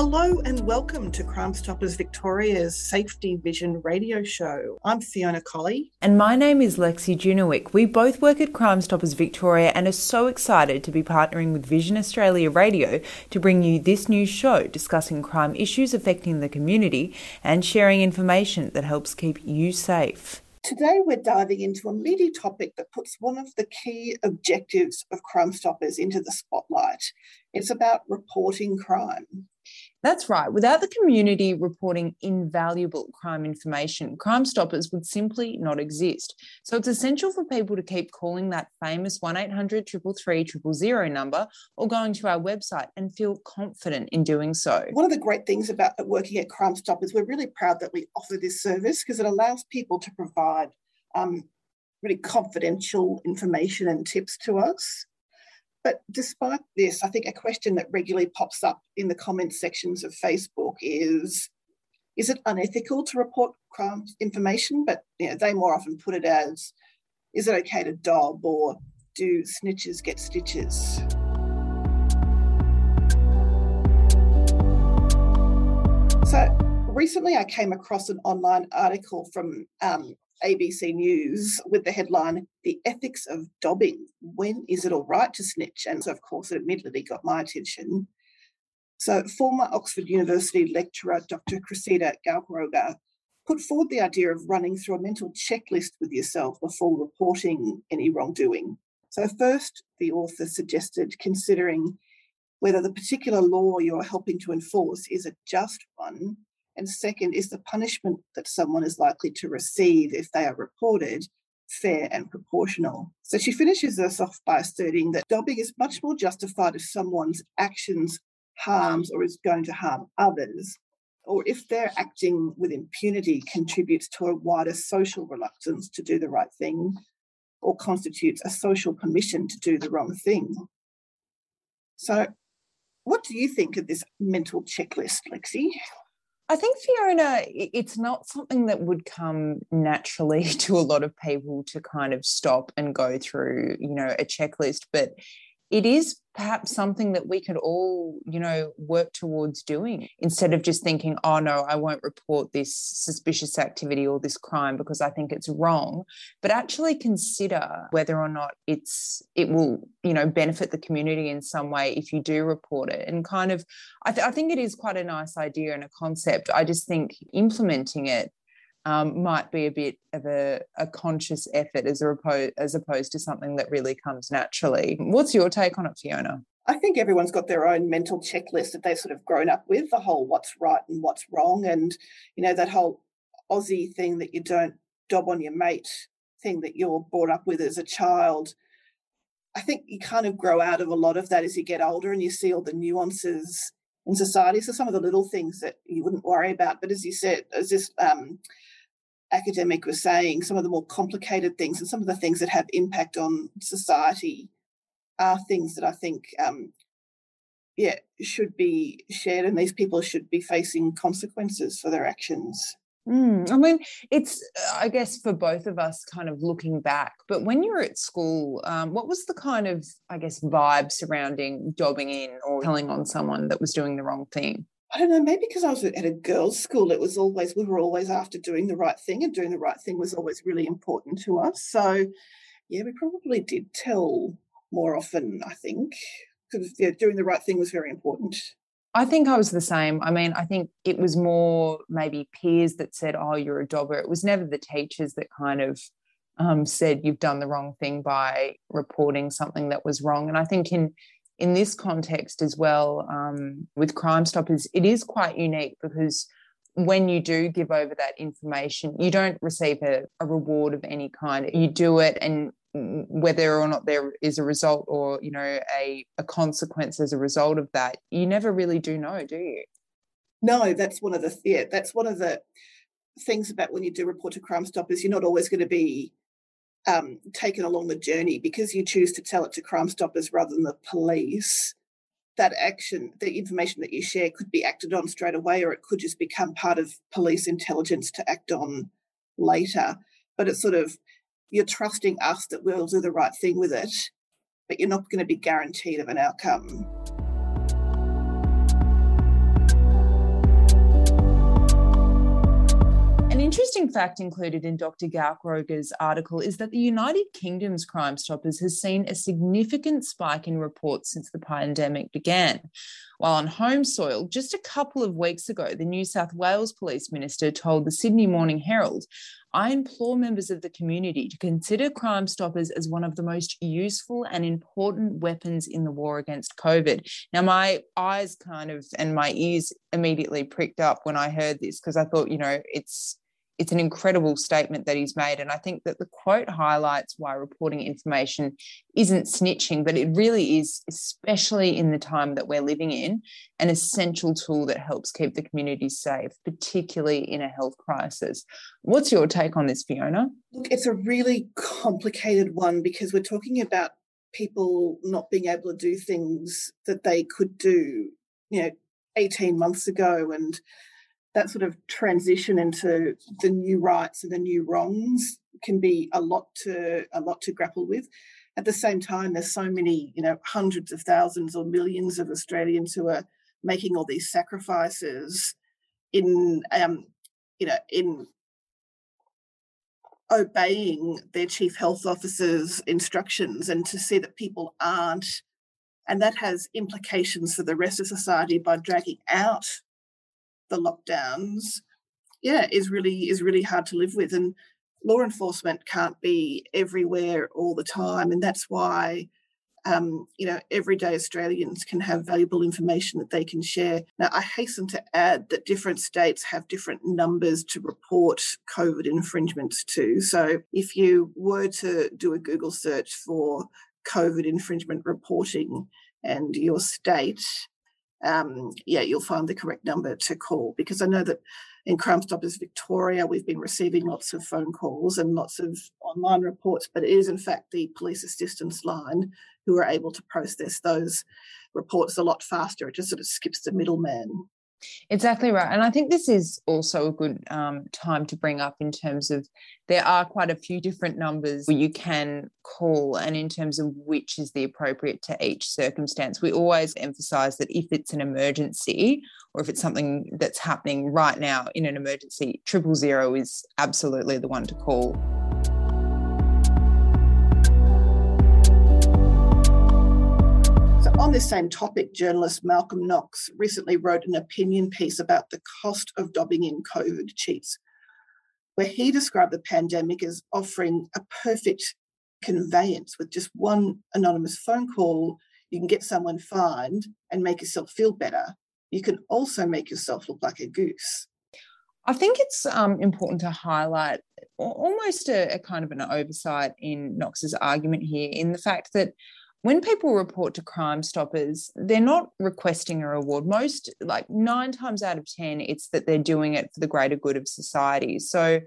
Hello and welcome to Crime Stoppers Victoria's Safety Vision radio show. I'm Fiona Colley. And my name is Lexi Junowick. We both work at Crime Stoppers Victoria and are so excited to be partnering with Vision Australia Radio to bring you this new show discussing crime issues affecting the community and sharing information that helps keep you safe. Today, we're diving into a meaty topic that puts one of the key objectives of Crime Stoppers into the spotlight. It's about reporting crime. That's right. Without the community reporting invaluable crime information, Crime Stoppers would simply not exist. So it's essential for people to keep calling that famous 1 800 333 000 number or going to our website and feel confident in doing so. One of the great things about working at Crime Stoppers, we're really proud that we offer this service because it allows people to provide um, really confidential information and tips to us. But despite this, I think a question that regularly pops up in the comment sections of Facebook is is it unethical to report crime information? But you know, they more often put it as is it okay to dob or do snitches get stitches? Recently I came across an online article from um, ABC News with the headline, The Ethics of Dobbing. When is it all right to snitch? And so, of course, it immediately got my attention. So, former Oxford University lecturer Dr. Cressida Gaukroger put forward the idea of running through a mental checklist with yourself before reporting any wrongdoing. So, first, the author suggested considering whether the particular law you're helping to enforce is a just one and second, is the punishment that someone is likely to receive if they are reported fair and proportional? So she finishes this off by asserting that dobbing is much more justified if someone's actions harms or is going to harm others, or if their acting with impunity contributes to a wider social reluctance to do the right thing or constitutes a social permission to do the wrong thing. So, what do you think of this mental checklist, Lexi? I think Fiona, it's not something that would come naturally to a lot of people to kind of stop and go through, you know, a checklist, but it is perhaps something that we could all, you know, work towards doing instead of just thinking, oh no, I won't report this suspicious activity or this crime because I think it's wrong, but actually consider whether or not it's it will, you know, benefit the community in some way if you do report it. And kind of, I, th- I think it is quite a nice idea and a concept. I just think implementing it um, might be a bit of a, a conscious effort as, opposed, as opposed to something that really comes naturally. What's your take on it, Fiona? I think everyone's got their own mental checklist that they've sort of grown up with the whole what's right and what's wrong. And, you know, that whole Aussie thing that you don't dob on your mate thing that you're brought up with as a child. I think you kind of grow out of a lot of that as you get older and you see all the nuances in society. So some of the little things that you wouldn't worry about. But as you said, as this um, academic was saying, some of the more complicated things and some of the things that have impact on society are things that I think, um, yeah, should be shared, and these people should be facing consequences for their actions. Mm, I mean, it's, I guess, for both of us kind of looking back, but when you were at school, um, what was the kind of, I guess, vibe surrounding dobbing in or telling on someone that was doing the wrong thing? I don't know, maybe because I was at a girls' school, it was always, we were always after doing the right thing, and doing the right thing was always really important to us. So, yeah, we probably did tell more often, I think, because yeah, doing the right thing was very important. I think I was the same. I mean, I think it was more maybe peers that said, oh, you're a dobber. It was never the teachers that kind of um, said you've done the wrong thing by reporting something that was wrong. And I think in in this context as well, um, with Crime Stoppers, it is quite unique because when you do give over that information, you don't receive a, a reward of any kind. You do it, and whether or not there is a result or you know a, a consequence as a result of that, you never really do know, do you? No, that's one of the yeah, that's one of the things about when you do report to Crime Stoppers. You're not always going to be um, taken along the journey because you choose to tell it to Crime Stoppers rather than the police. That action, the information that you share, could be acted on straight away, or it could just become part of police intelligence to act on later. But it's sort of you're trusting us that we'll do the right thing with it, but you're not going to be guaranteed of an outcome. Interesting fact included in Dr. Gaukroger's article is that the United Kingdom's Crime Stoppers has seen a significant spike in reports since the pandemic began. While on home soil, just a couple of weeks ago, the New South Wales Police Minister told the Sydney Morning Herald, I implore members of the community to consider Crime Stoppers as one of the most useful and important weapons in the war against COVID. Now, my eyes kind of and my ears immediately pricked up when I heard this because I thought, you know, it's it's an incredible statement that he's made. And I think that the quote highlights why reporting information isn't snitching, but it really is, especially in the time that we're living in, an essential tool that helps keep the community safe, particularly in a health crisis. What's your take on this, Fiona? Look, it's a really complicated one because we're talking about people not being able to do things that they could do, you know, 18 months ago and that sort of transition into the new rights and the new wrongs can be a lot to a lot to grapple with. At the same time, there's so many, you know, hundreds of thousands or millions of Australians who are making all these sacrifices in, um, you know, in obeying their chief health officer's instructions, and to see that people aren't, and that has implications for the rest of society by dragging out the lockdowns, yeah, is really is really hard to live with. And law enforcement can't be everywhere all the time, and that's why. Um, you know, everyday Australians can have valuable information that they can share. Now, I hasten to add that different states have different numbers to report COVID infringements to. So, if you were to do a Google search for COVID infringement reporting and your state, um, yeah, you'll find the correct number to call because I know that in Crime Stoppers Victoria, we've been receiving lots of phone calls and lots of online reports, but it is in fact the police assistance line who are able to process those reports a lot faster. It just sort of skips the middleman. Exactly right. And I think this is also a good um, time to bring up in terms of there are quite a few different numbers you can call, and in terms of which is the appropriate to each circumstance. We always emphasize that if it's an emergency or if it's something that's happening right now in an emergency, triple zero is absolutely the one to call. On this same topic, journalist Malcolm Knox recently wrote an opinion piece about the cost of dobbing in COVID cheats, where he described the pandemic as offering a perfect conveyance with just one anonymous phone call. You can get someone fined and make yourself feel better. You can also make yourself look like a goose. I think it's um, important to highlight almost a, a, kind of an oversight in Knox's argument here in the fact that when people report to Crime Stoppers, they're not requesting a reward. Most, like nine times out of 10, it's that they're doing it for the greater good of society. So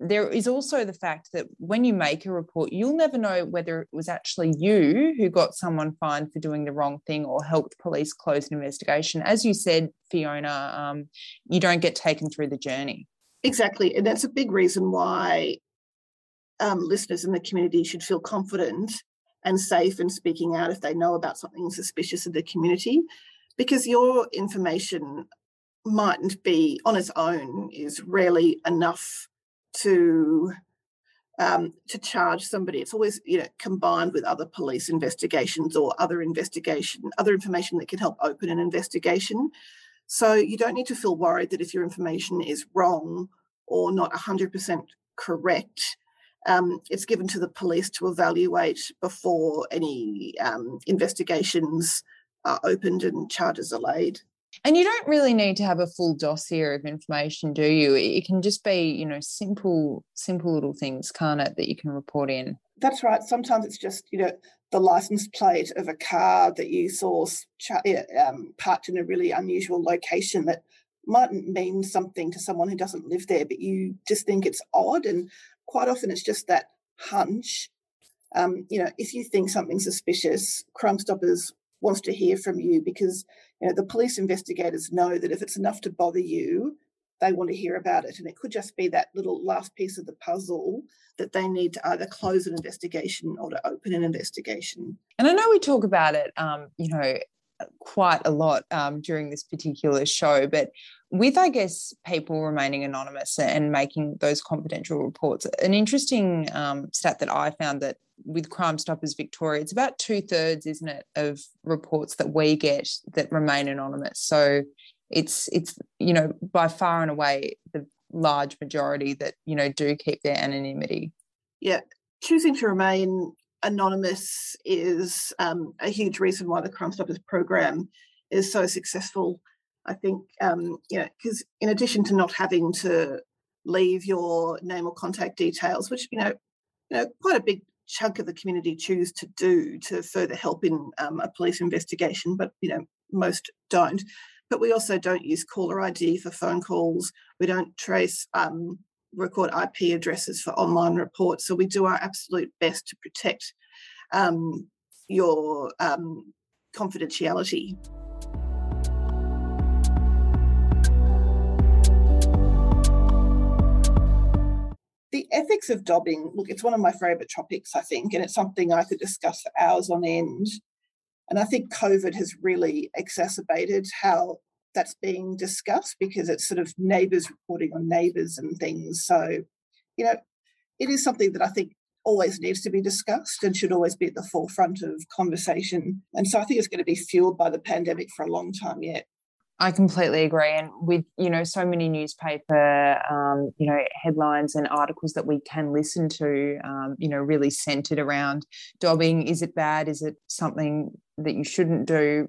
there is also the fact that when you make a report, you'll never know whether it was actually you who got someone fined for doing the wrong thing or helped police close an investigation. As you said, Fiona, um, you don't get taken through the journey. Exactly. And that's a big reason why um, listeners in the community should feel confident and safe in speaking out if they know about something suspicious in the community because your information mightn't be on its own is rarely enough to um, to charge somebody. It's always you know combined with other police investigations or other investigation, other information that can help open an investigation. So you don't need to feel worried that if your information is wrong or not 100% correct, um, it's given to the police to evaluate before any um, investigations are opened and charges are laid. And you don't really need to have a full dossier of information, do you? It can just be, you know, simple, simple little things, can't it, that you can report in? That's right. Sometimes it's just, you know, the license plate of a car that you saw um, parked in a really unusual location that mightn't mean something to someone who doesn't live there, but you just think it's odd. And quite often it's just that hunch. Um, you know, if you think something suspicious, Crime Stoppers wants to hear from you because you know the police investigators know that if it's enough to bother you they want to hear about it and it could just be that little last piece of the puzzle that they need to either close an investigation or to open an investigation and i know we talk about it um, you know quite a lot um, during this particular show but with i guess people remaining anonymous and making those confidential reports an interesting um, stat that i found that with Crime Stoppers Victoria, it's about two thirds, isn't it, of reports that we get that remain anonymous. So it's it's you know by far and away the large majority that you know do keep their anonymity. Yeah, choosing to remain anonymous is um, a huge reason why the Crime Stoppers program is so successful. I think um, you know because in addition to not having to leave your name or contact details, which you know you know quite a big chunk of the community choose to do to further help in um, a police investigation, but you know most don't. But we also don't use caller ID for phone calls. We don't trace um, record IP addresses for online reports. So we do our absolute best to protect um, your um, confidentiality. the ethics of dobbing, look, it's one of my favourite topics, I think, and it's something I could discuss for hours on end. And I think COVID has really exacerbated how that's being discussed because it's sort of neighbours reporting on neighbours and things. So, you know, it is something that I think always needs to be discussed and should always be at the forefront of conversation. And so I think it's going to be fueled by the pandemic for a long time yet. I completely agree. And with, you know, so many newspaper, um, you know, headlines and articles that we can listen to, um, you know, really centered around dobbing. Is it bad? Is it something that you shouldn't do?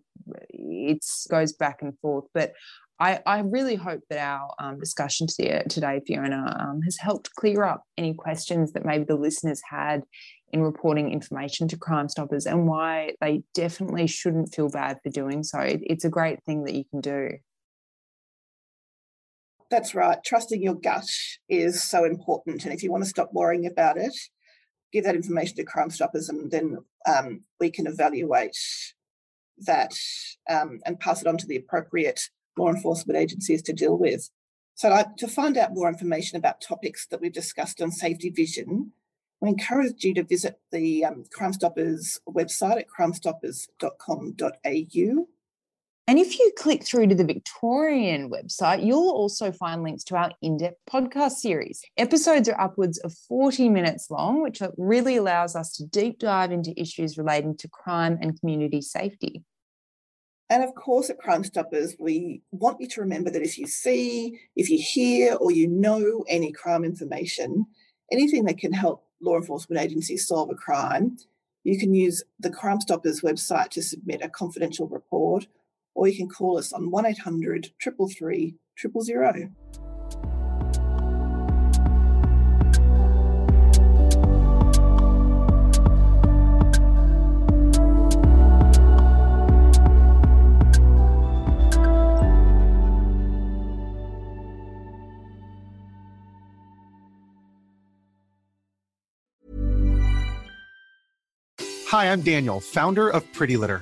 It goes back and forth. But I, I really hope that our um, discussion today, Fiona, um, has helped clear up any questions that maybe the listeners had in reporting information to Crime Stoppers and why they definitely shouldn't feel bad for doing so. It's a great thing that you can do. That's right. Trusting your gut is so important. And if you want to stop worrying about it, give that information to Crime Stoppers and then um, we can evaluate that um, and pass it on to the appropriate law enforcement agencies to deal with. So, uh, to find out more information about topics that we've discussed on Safety Vision, we encourage you to visit the um, Crime Stoppers website at crimestoppers.com.au. And if you click through to the Victorian website, you'll also find links to our in depth podcast series. Episodes are upwards of 40 minutes long, which really allows us to deep dive into issues relating to crime and community safety. And of course, at Crime Stoppers, we want you to remember that if you see, if you hear, or you know any crime information, anything that can help law enforcement agencies solve a crime, you can use the Crime Stoppers website to submit a confidential report, or you can call us on 1800 333 000. Hi, I'm Daniel, founder of Pretty Litter.